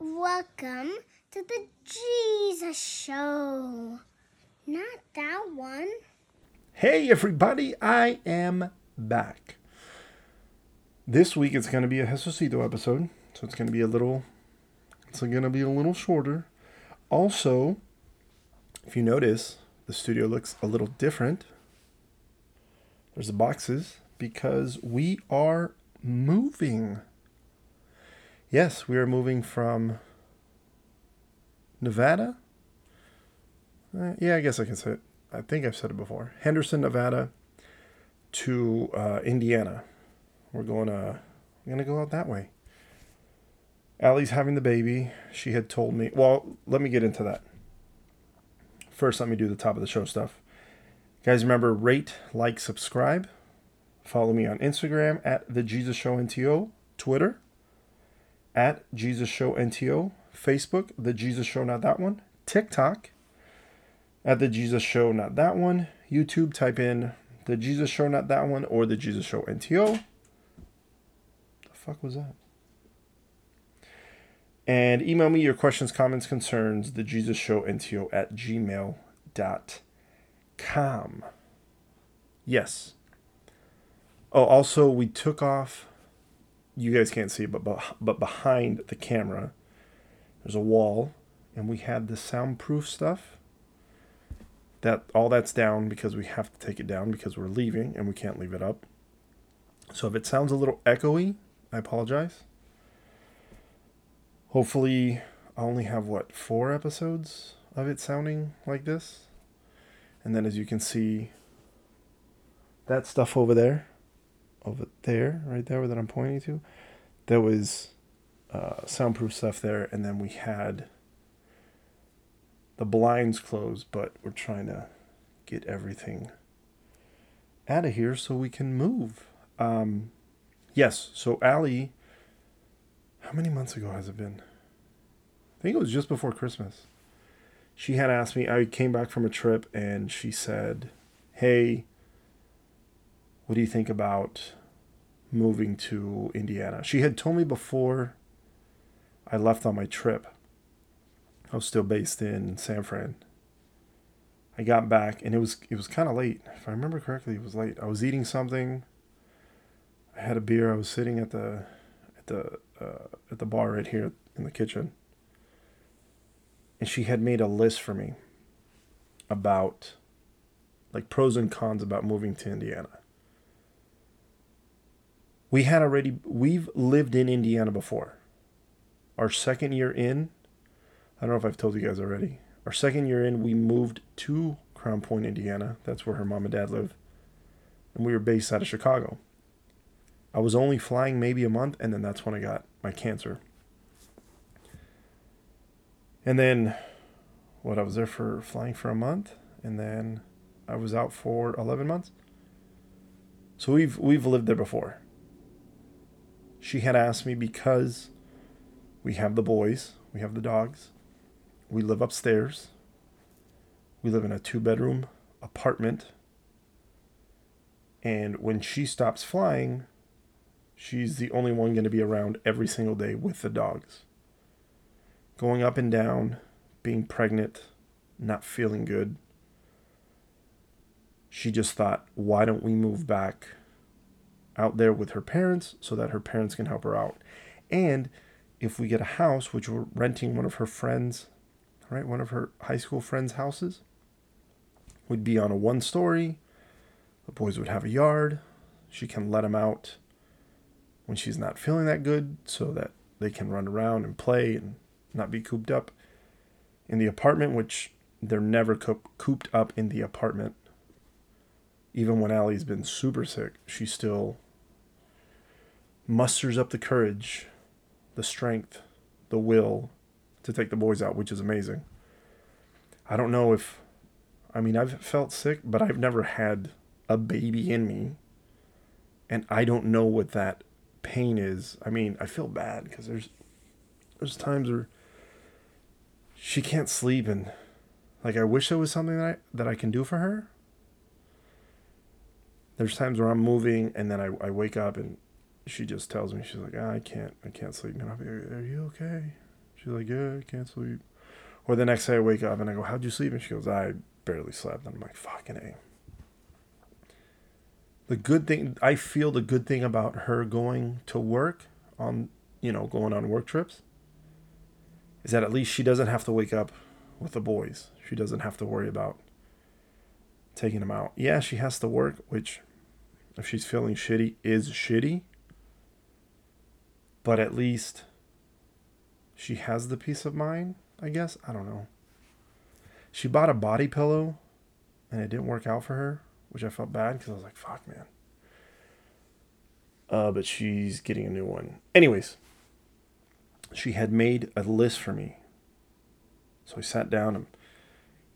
Welcome to the Jesus Show. Not that one. Hey, everybody, I am back. This week it's going to be a Jesusito episode, so it's going to be a little, it's going to be a little shorter. Also, if you notice, the studio looks a little different. There's the boxes because we are moving. Yes, we are moving from Nevada. Uh, yeah, I guess I can say it. I think I've said it before. Henderson, Nevada, to uh, Indiana. We're going to I'm gonna go out that way. Allie's having the baby. She had told me. Well, let me get into that. First, let me do the top of the show stuff. Guys, remember rate, like, subscribe. Follow me on Instagram at the Jesus Show NTO, Twitter at Jesus Show NTO, Facebook, the Jesus Show, not that one, TikTok at the Jesus Show, not that one, YouTube, type in the Jesus Show, not that one, or the Jesus Show NTO. The fuck was that? And email me your questions, comments, concerns, the Jesus Show NTO at gmail.com. Yes. Oh, also, we took off. You guys can't see, but but behind the camera, there's a wall, and we had the soundproof stuff. That all that's down because we have to take it down because we're leaving and we can't leave it up. So if it sounds a little echoey, I apologize. Hopefully, I only have what four episodes of it sounding like this, and then as you can see, that stuff over there over there, right there that I'm pointing to, there was uh, soundproof stuff there, and then we had the blinds closed, but we're trying to get everything out of here so we can move. Um, yes, so Allie, how many months ago has it been? I think it was just before Christmas. She had asked me, I came back from a trip, and she said, Hey, what do you think about moving to Indiana? She had told me before I left on my trip. I was still based in San Fran. I got back and it was it was kind of late. If I remember correctly, it was late. I was eating something. I had a beer. I was sitting at the at the uh, at the bar right here in the kitchen. And she had made a list for me about like pros and cons about moving to Indiana we had already we've lived in Indiana before. Our second year in, I don't know if I've told you guys already. Our second year in, we moved to Crown Point, Indiana. That's where her mom and dad live. And we were based out of Chicago. I was only flying maybe a month, and then that's when I got my cancer. And then, what, I was there for flying for a month, and then I was out for 11 months. So we've we've lived there before she had asked me because we have the boys, we have the dogs, we live upstairs, we live in a two bedroom apartment. And when she stops flying, she's the only one going to be around every single day with the dogs. Going up and down, being pregnant, not feeling good. She just thought, why don't we move back out there with her parents so that her parents can help her out. And if we get a house, which we're renting one of her friends, right, one of her high school friends' houses, would be on a one story. The boys would have a yard. She can let them out when she's not feeling that good so that they can run around and play and not be cooped up in the apartment, which they're never cooped up in the apartment. Even when Allie's been super sick, she still musters up the courage, the strength, the will to take the boys out, which is amazing. I don't know if, I mean, I've felt sick, but I've never had a baby in me. And I don't know what that pain is. I mean, I feel bad because there's, there's times where she can't sleep and like I wish there was something that I, that I can do for her. There's times where I'm moving and then I, I wake up and she just tells me she's like, I can't, I can't sleep. And I'll be, are you okay? She's like, yeah, I can't sleep. Or the next day I wake up and I go, how'd you sleep? And she goes, I barely slept. And I'm like, fucking A. The good thing, I feel the good thing about her going to work on, you know, going on work trips is that at least she doesn't have to wake up with the boys. She doesn't have to worry about taking them out. Yeah, she has to work, which, if she's feeling shitty, is shitty. But at least she has the peace of mind, I guess. I don't know. She bought a body pillow and it didn't work out for her, which I felt bad because I was like, fuck, man. Uh, but she's getting a new one. Anyways, she had made a list for me. So I sat down, I'm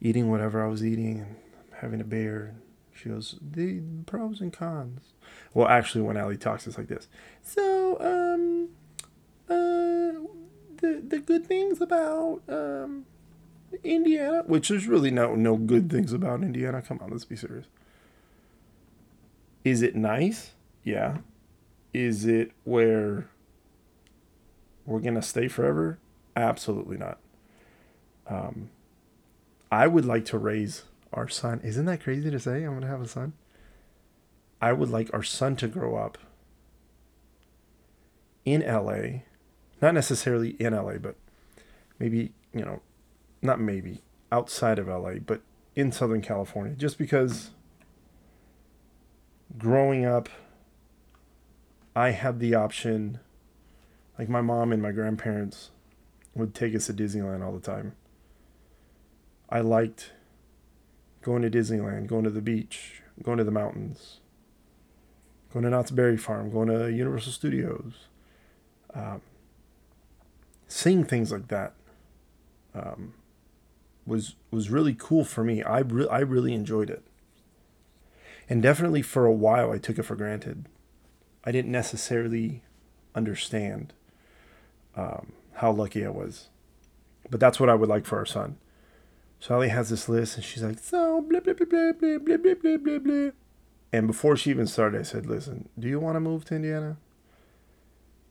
eating whatever I was eating and having a beer. She goes, the pros and cons. Well, actually, when Allie talks, it's like this. So, um, uh, the the good things about um, Indiana, which there's really no no good things about Indiana. Come on, let's be serious. Is it nice? Yeah. Is it where we're gonna stay forever? Absolutely not. Um, I would like to raise our son. Isn't that crazy to say? I'm gonna have a son. I would like our son to grow up in LA, not necessarily in LA, but maybe you know, not maybe outside of LA, but in Southern California, just because growing up, I had the option, like my mom and my grandparents would take us to Disneyland all the time. I liked going to Disneyland, going to the beach, going to the mountains, going to Knott's Berry Farm, going to Universal Studios, um, seeing things like that um, was was really cool for me. I re- I really enjoyed it, and definitely for a while I took it for granted. I didn't necessarily understand um, how lucky I was, but that's what I would like for our son. So Ellie has this list, and she's like, so blah blah blah blah blah blah blah blah blah. And before she even started, I said, "Listen, do you want to move to Indiana?"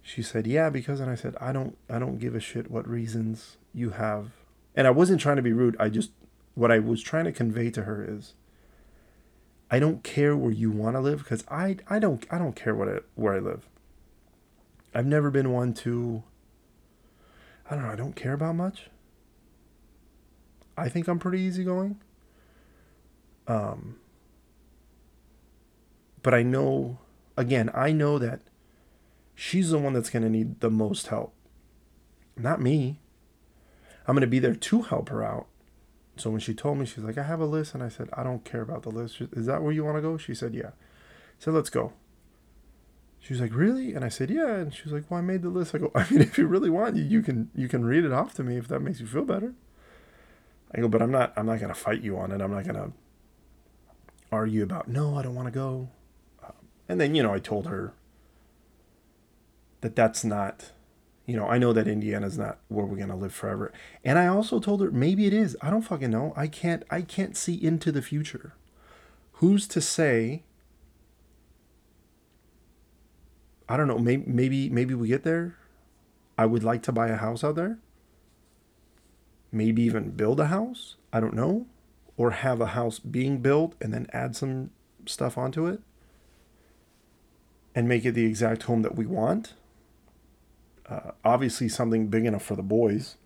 She said, "Yeah, because." And I said, "I don't, I don't give a shit what reasons you have." And I wasn't trying to be rude. I just, what I was trying to convey to her is, I don't care where you want to live because I, I don't, I don't care what I, where I live. I've never been one to. I don't know. I don't care about much. I think I'm pretty easygoing. Um, but I know, again, I know that she's the one that's going to need the most help, not me. I'm going to be there to help her out. So when she told me, she's like, I have a list. And I said, I don't care about the list. Is that where you want to go? She said, Yeah. I said, Let's go. She was like, "Really?" And I said, "Yeah." And she was like, "Well, I made the list." I go, "I mean, if you really want, you, you can you can read it off to me if that makes you feel better." I go, "But I'm not I'm not gonna fight you on it. I'm not gonna argue about no, I don't want to go." Um, and then you know, I told her that that's not, you know, I know that Indiana's not where we're gonna live forever. And I also told her maybe it is. I don't fucking know. I can't I can't see into the future. Who's to say? I don't know. Maybe maybe maybe we get there. I would like to buy a house out there. Maybe even build a house. I don't know, or have a house being built and then add some stuff onto it and make it the exact home that we want. Uh, obviously, something big enough for the boys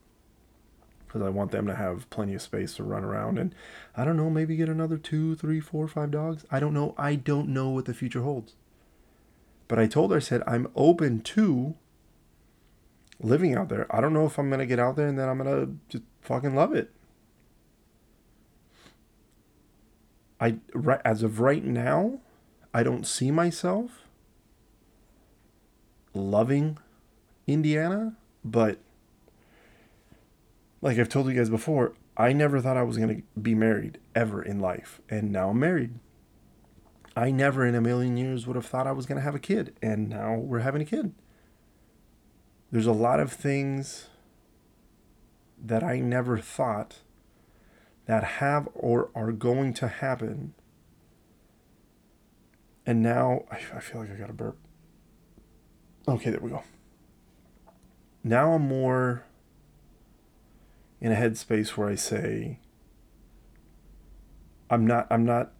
because I want them to have plenty of space to run around. And I don't know, maybe get another two, three, four, five dogs. I don't know. I don't know what the future holds. But I told her, I said, I'm open to living out there. I don't know if I'm going to get out there and then I'm going to just fucking love it. I right as of right now, I don't see myself loving Indiana, but like I've told you guys before, I never thought I was going to be married ever in life, and now I'm married. I never in a million years would have thought I was going to have a kid, and now we're having a kid. There's a lot of things that I never thought that have or are going to happen. And now I, feel like I got a burp. Okay, there we go. Now I'm more in a headspace where I say, I'm not, I'm not,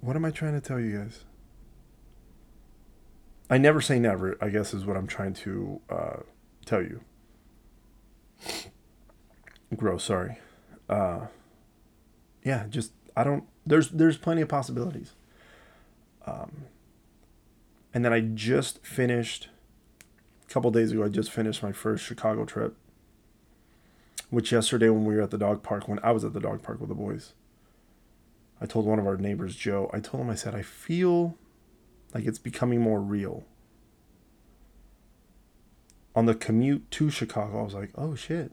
what am I trying to tell you guys? I never say never, I guess is what I'm trying to uh, tell you. Gross, sorry. Uh, yeah, just, I don't, there's, there's plenty of possibilities. Um, and then I just finished, couple days ago, I just finished my first Chicago trip. Which yesterday, when we were at the dog park, when I was at the dog park with the boys, I told one of our neighbors, Joe, I told him, I said, I feel like it's becoming more real. On the commute to Chicago, I was like, oh shit.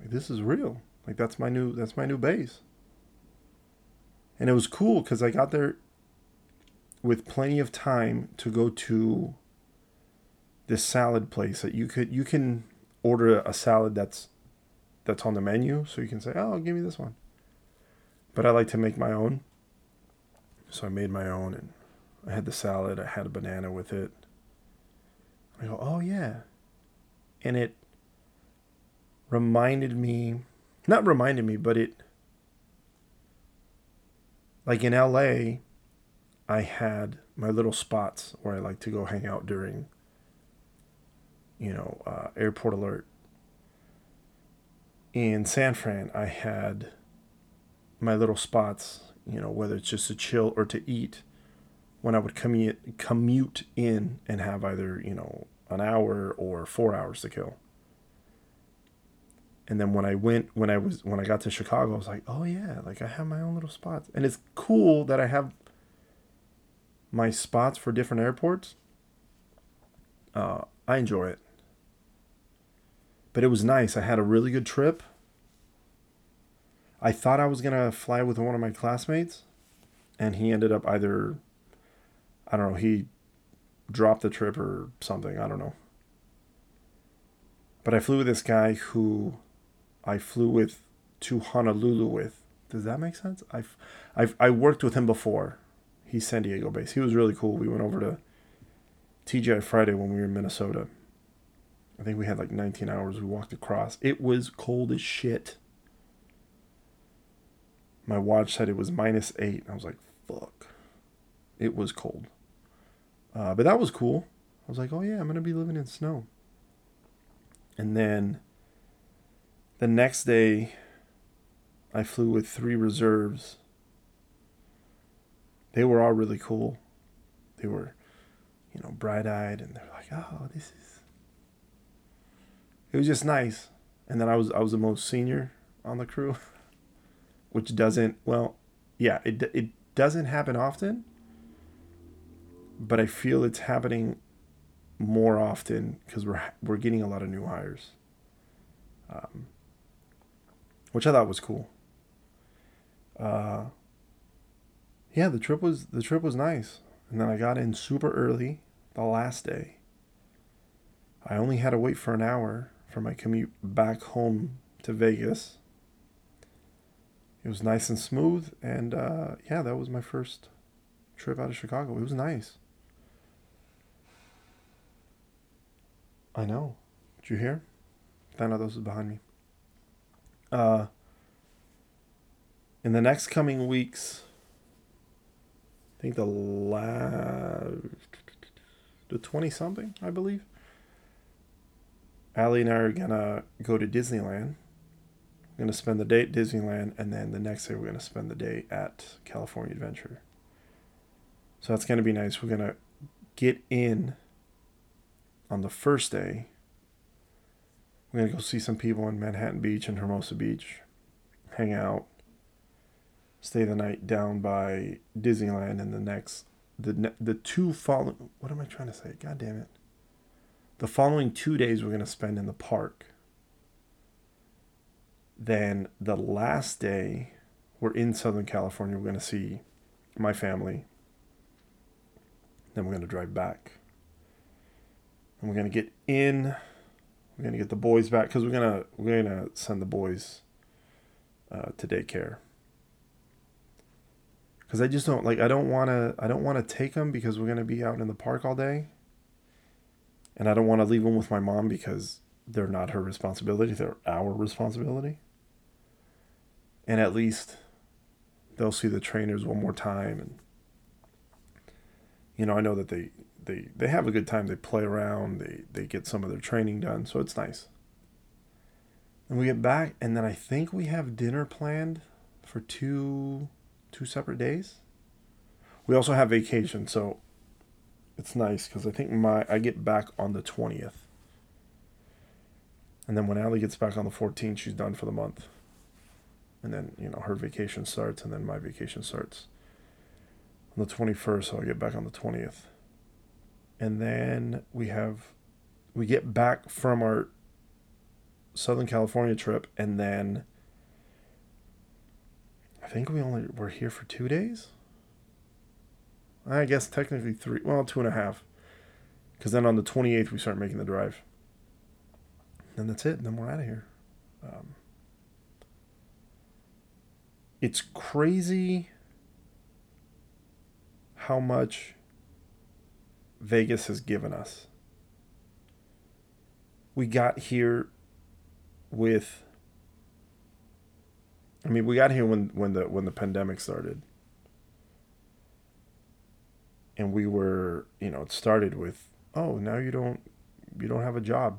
Like this is real. Like that's my new that's my new base. And it was cool because I got there with plenty of time to go to this salad place that you could you can order a salad that's that's on the menu. So you can say oh give me this one. But i like to make my own. So i made my own and i had the salad. I had a banana with it. I go oh yeah. And it reminded me not reminded me but it like in la I had my little spots where I like to go hang out during, you know, uh, airport alert. In San Fran, I had my little spots, you know, whether it's just to chill or to eat when I would commute commute in and have either, you know, an hour or 4 hours to kill. And then when I went when I was when I got to Chicago, I was like, "Oh yeah, like I have my own little spots." And it's cool that I have my spots for different airports, uh, I enjoy it. But it was nice. I had a really good trip. I thought I was going to fly with one of my classmates, and he ended up either, I don't know, he dropped the trip or something. I don't know. But I flew with this guy who I flew with to Honolulu with. Does that make sense? I've, I've I worked with him before he's San Diego based. He was really cool. We went over to TGI Friday when we were in Minnesota. I think we had like 19 hours. We walked across. It was cold as shit. My watch said it was minus eight. I was like, fuck. It was cold. Uh, but that was cool. I was like, oh yeah, I'm going to be living in snow. And then the next day, I flew with three reserves they were all really cool. They were, you know, bright eyed and they're like, oh, this is. It was just nice. And then I was I was the most senior on the crew, which doesn't well, yeah, it it doesn't happen often. But I feel it's happening more often because we're we're getting a lot of new hires, um, which I thought was cool. Uh, yeah, the trip was the trip was nice. And then I got in super early the last day. I only had to wait for an hour for my commute back home to Vegas. It was nice and smooth, and uh, yeah, that was my first trip out of Chicago. It was nice. I know. Did you hear? Thanatos is behind me. Uh, in the next coming weeks, I think the last the twenty something, I believe. Allie and I are gonna go to Disneyland. We're gonna spend the day at Disneyland, and then the next day we're gonna spend the day at California Adventure. So that's gonna be nice. We're gonna get in on the first day. We're gonna go see some people in Manhattan Beach and Hermosa Beach, hang out, stay the night down by Disneyland, and the next the the two following what am I trying to say? God damn it! The following two days we're gonna spend in the park. Then the last day, we're in Southern California. We're gonna see my family. Then we're gonna drive back. And we're gonna get in. We're gonna get the boys back because we're gonna we're gonna send the boys uh, to daycare because I just don't like I don't want to I don't want to take them because we're gonna be out in the park all day, and I don't want to leave them with my mom because they're not her responsibility, they're our responsibility. And at least they'll see the trainers one more time and you know, I know that they they they have a good time, they play around, they they get some of their training done, so it's nice. And we get back and then I think we have dinner planned for two two separate days. We also have vacation, so it's nice because I think my I get back on the twentieth. And then when Allie gets back on the 14th, she's done for the month. And then, you know, her vacation starts and then my vacation starts on the 21st, so I get back on the 20th. And then we have, we get back from our Southern California trip and then I think we only were here for two days. I guess technically three, well, two and a half. Because then on the 28th, we start making the drive then that's it. Then we're out of here. Um, it's crazy how much Vegas has given us. We got here with I mean, we got here when when the when the pandemic started. And we were, you know, it started with, "Oh, now you don't you don't have a job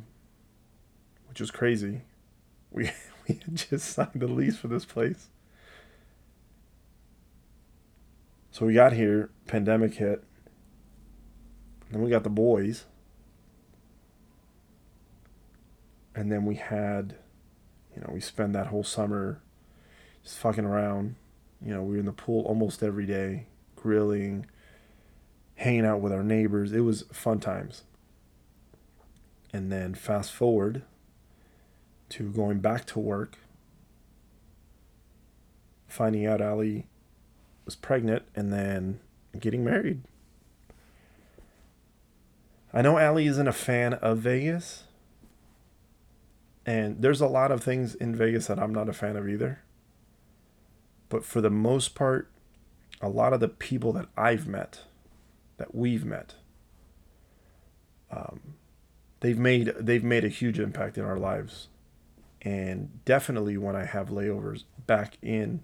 which is crazy. We we had just signed the lease for this place. So we got here, pandemic hit. Then we got the boys. And then we had, you know, we spent that whole summer just fucking around. You know, we were in the pool almost every day, grilling, hanging out with our neighbors. It was fun times. And then fast forward to going back to work, finding out Allie was pregnant, and then getting married. I know Allie isn't a fan of Vegas, and there's a lot of things in Vegas that I'm not a fan of either. But for the most part, a lot of the people that I've met, that we've met, um, they've made they've made a huge impact in our lives and definitely when I have layovers back in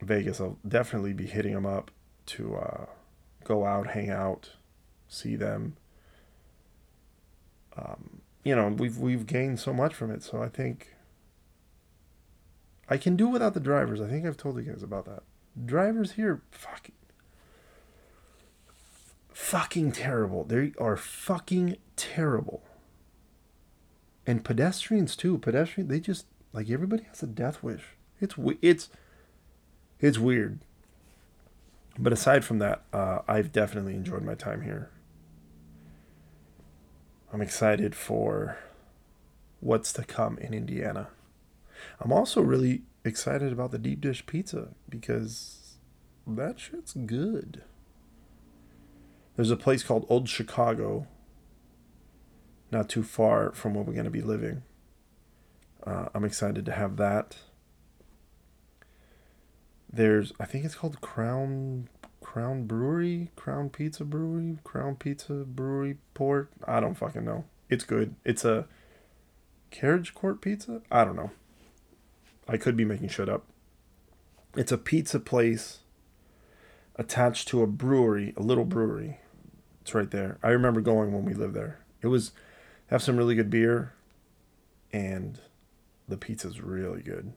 Vegas, I'll definitely be hitting them up to uh, go out, hang out, see them. Um, you know, we've we've gained so much from it, so I think I can do without the drivers. I think I've told you guys about that. Drivers here, fucking, fucking terrible. They are fucking terrible and pedestrians too. Pedestrian, they just like everybody has a death wish. It's it's it's weird. But aside from that, uh, I've definitely enjoyed my time here. I'm excited for what's to come in Indiana. I'm also really excited about the deep dish pizza because that shit's good. There's a place called Old Chicago not too far from where we're going to be living. Uh, I'm excited to have that. There's, I think it's called Crown Crown Brewery, Crown Pizza Brewery, Crown Pizza Brewery Port. I don't fucking know. It's good. It's a carriage court pizza. I don't know. I could be making shit up. It's a pizza place attached to a brewery, a little brewery. It's right there. I remember going when we lived there. It was have some really good beer, and the pizza's really good.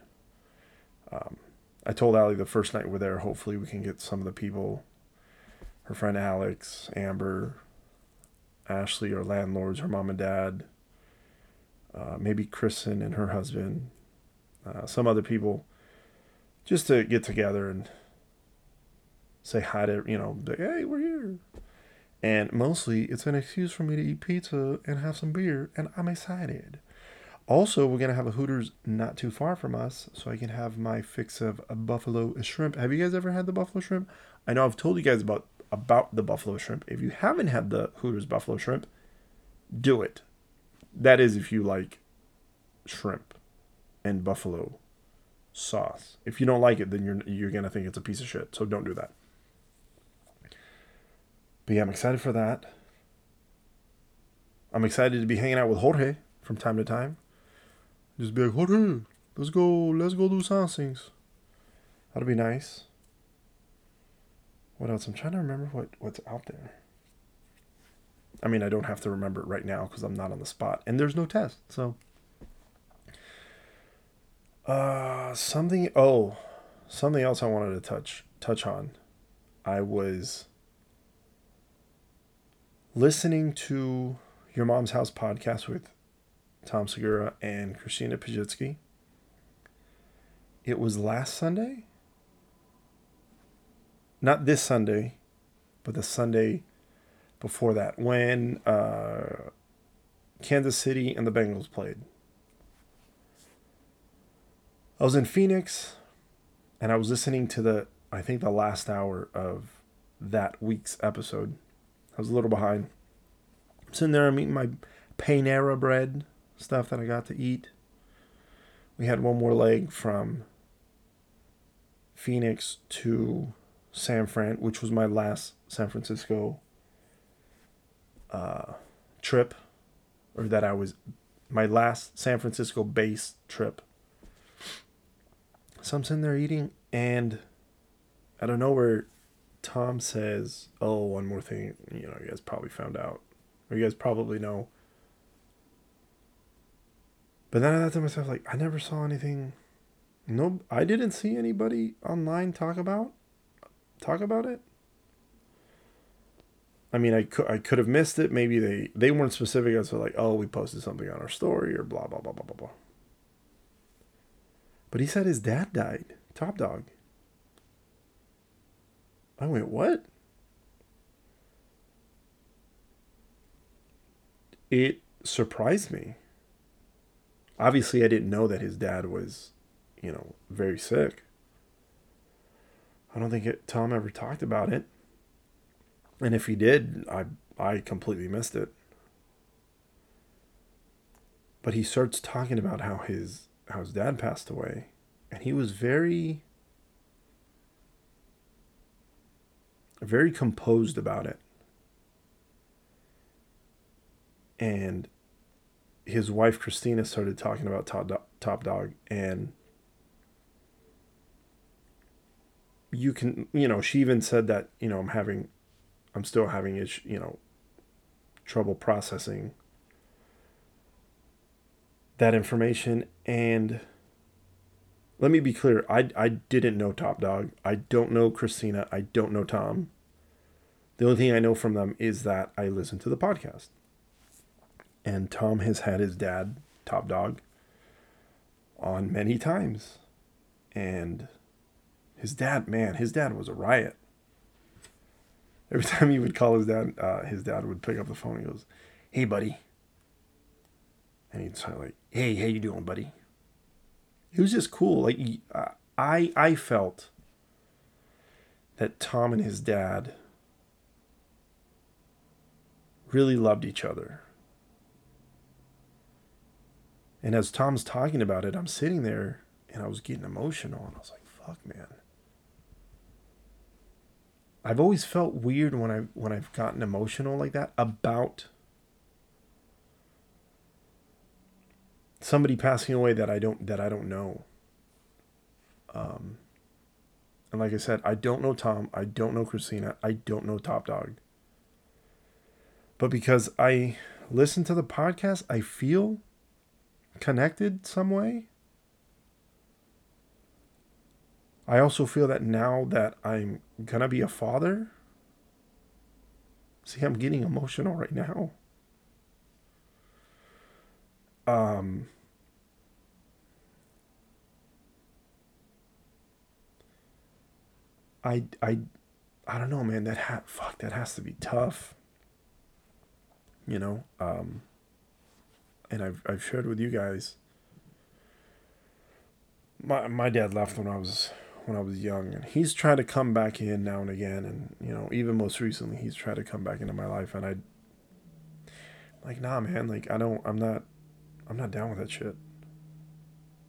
Um, I told Allie the first night we're there, hopefully we can get some of the people, her friend Alex, Amber, Ashley, our landlords, her mom and dad, uh, maybe Kristen and her husband, uh, some other people, just to get together and say hi to, you know, like, hey, we're here. And mostly it's an excuse for me to eat pizza and have some beer, and I'm excited. Also, we're to have a Hooters not too far from us, so I can have my fix of a buffalo shrimp. Have you guys ever had the buffalo shrimp? I know I've told you guys about about the buffalo shrimp. If you haven't had the Hooters buffalo shrimp, do it. That is if you like shrimp and buffalo sauce. If you don't like it, then you're you're to think it's a piece of shit. So don't do that. But yeah, I'm excited for that. I'm excited to be hanging out with Jorge. from time to time. Just be like, Jorge, Let's go. Let's go do something." That'd be nice. What else? I'm trying to remember what what's out there. I mean, I don't have to remember it right now because I'm not on the spot, and there's no test. So, uh, something. Oh, something else I wanted to touch touch on. I was listening to your mom's house podcast with Tom Segura and Christina Pazsitzky. It was last Sunday. Not this Sunday, but the Sunday before that when uh, Kansas City and the Bengals played. I was in Phoenix and I was listening to the, I think, the last hour of that week's episode. I was a little behind. I'm sitting there, I'm eating my Panera bread, stuff that I got to eat. We had one more leg from Phoenix to San Fran, which was my last San Francisco uh, trip, or that I was my last San Francisco base trip. So I'm sitting there eating, and I don't know where Tom says, "Oh, one more thing." You know, you guys probably found out, or you guys probably know. But then I thought to myself, like, I never saw anything. No, I didn't see anybody online talk about talk about it. I mean, I could I could have missed it. Maybe they they weren't specific as to like, oh, we posted something on our story or blah blah blah blah blah blah. But he said his dad died. Top Dawg. I went, what? It surprised me. Obviously, I didn't know that his dad was, you know, very sick. I don't think it, Tom ever talked about it. And if he did, I I completely missed it. But he starts talking about how his how his dad passed away, and he was very very composed about it. And his wife Christina started talking about Top Dawg, Top Dawg and you can you know she even said that you know i'm having i'm still having issue you know trouble processing that information and let me be clear. I i didn't know Top Dawg. I don't know christina. I don't know tom. The only thing i know from them is that i listen to the podcast. And tom has had his dad Top Dawg on many times. And his dad, man, his dad was a riot. Every time he would call his dad, uh, his dad would pick up the phone. He goes, "Hey, buddy," and he'd say like, "Hey, how you doing, buddy?" It was just cool. Like uh, I, I felt that Tom and his dad really loved each other. And as Tom's talking about it, I'm sitting there and I was getting emotional, and I was like, "Fuck, man." I've always felt weird when I when I've gotten emotional like that about somebody passing away that I don't that I don't know. Um and like I said, I don't know Tom, I don't know Christina, I don't know Top Dawg. But because I listen to the podcast, I feel connected some way. I also feel that now that I'm gonna be a father, see, I'm getting emotional right now. Um, I I I don't know, man. That ha- fuck that has to be tough. You know, um, and I've I've shared with you guys. My my dad left when I was when I was young, and he's tried to come back in now and again, and you know, even most recently, he's tried to come back into my life, and I, like, nah, man, like, I don't, I'm not, I'm not down with that shit.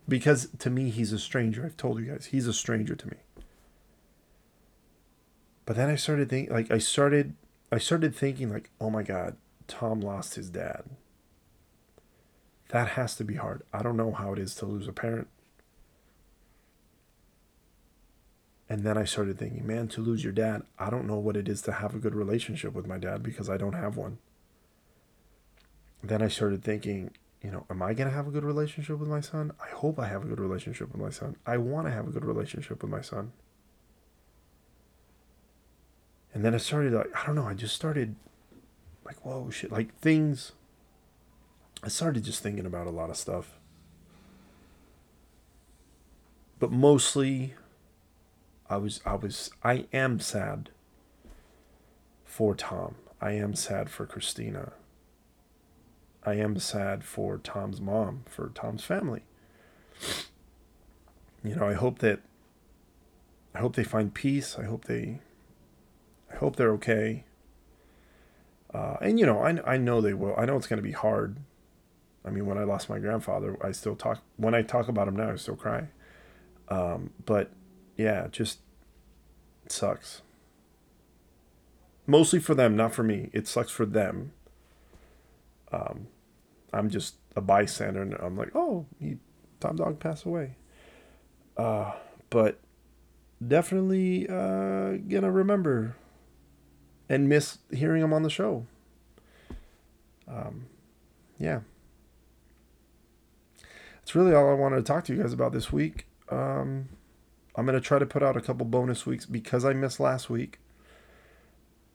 Because to me, he's a stranger. I've told you guys, he's a stranger to me. But then I started thinking, like, I started, I started thinking, like, oh my god, Tom lost his dad. That has to be hard. I don't know how it is to lose a parent. And then I started thinking, man, to lose your dad, I don't know what it is to have a good relationship with my dad because I don't have one. Then I started thinking, you know, am I going to have a good relationship with my son? I hope I have a good relationship with my son. I want to have a good relationship with my son. And then I started, like, I don't know, I just started like, whoa, shit, like things. I started just thinking about a lot of stuff. But mostly I was I was I am sad for Tom. I am sad for Christina. I am sad for Tom's mom, for Tom's family. You know, I hope that I hope they find peace. I hope they I hope they're okay. Uh, and you know, I I know they will. I know it's going to be hard. I mean, when I lost my grandfather, I still talk. When I talk about him now, I still cry. Um, but yeah, just sucks. Mostly for them, not for me. It sucks for them. Um, I'm just a bystander, and I'm like, oh, he, Tom Dog passed away. Uh, but definitely uh, gonna remember and miss hearing him on the show. Um, yeah. That's really all I wanted to talk to you guys about this week. Um, I'm to try to put out a couple bonus weeks because I missed last week.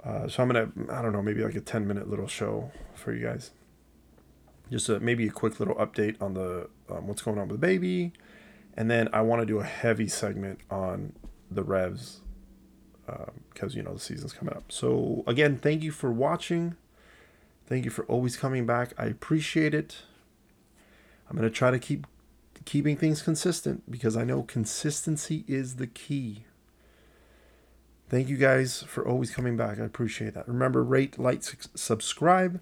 Uh, so I'm to, I don't know, maybe like a 10 minute little show for you guys. Just a, maybe a quick little update on the um, what's going on with the baby. And then I want to do a heavy segment on the revs because, um, you know, the season's coming up. So, again, thank you for watching. Thank you for always coming back. I appreciate it. I'm to try to keep keeping things consistent because I know consistency is the key. Thank you guys for always coming back. I appreciate that. Remember, rate, like, subscribe,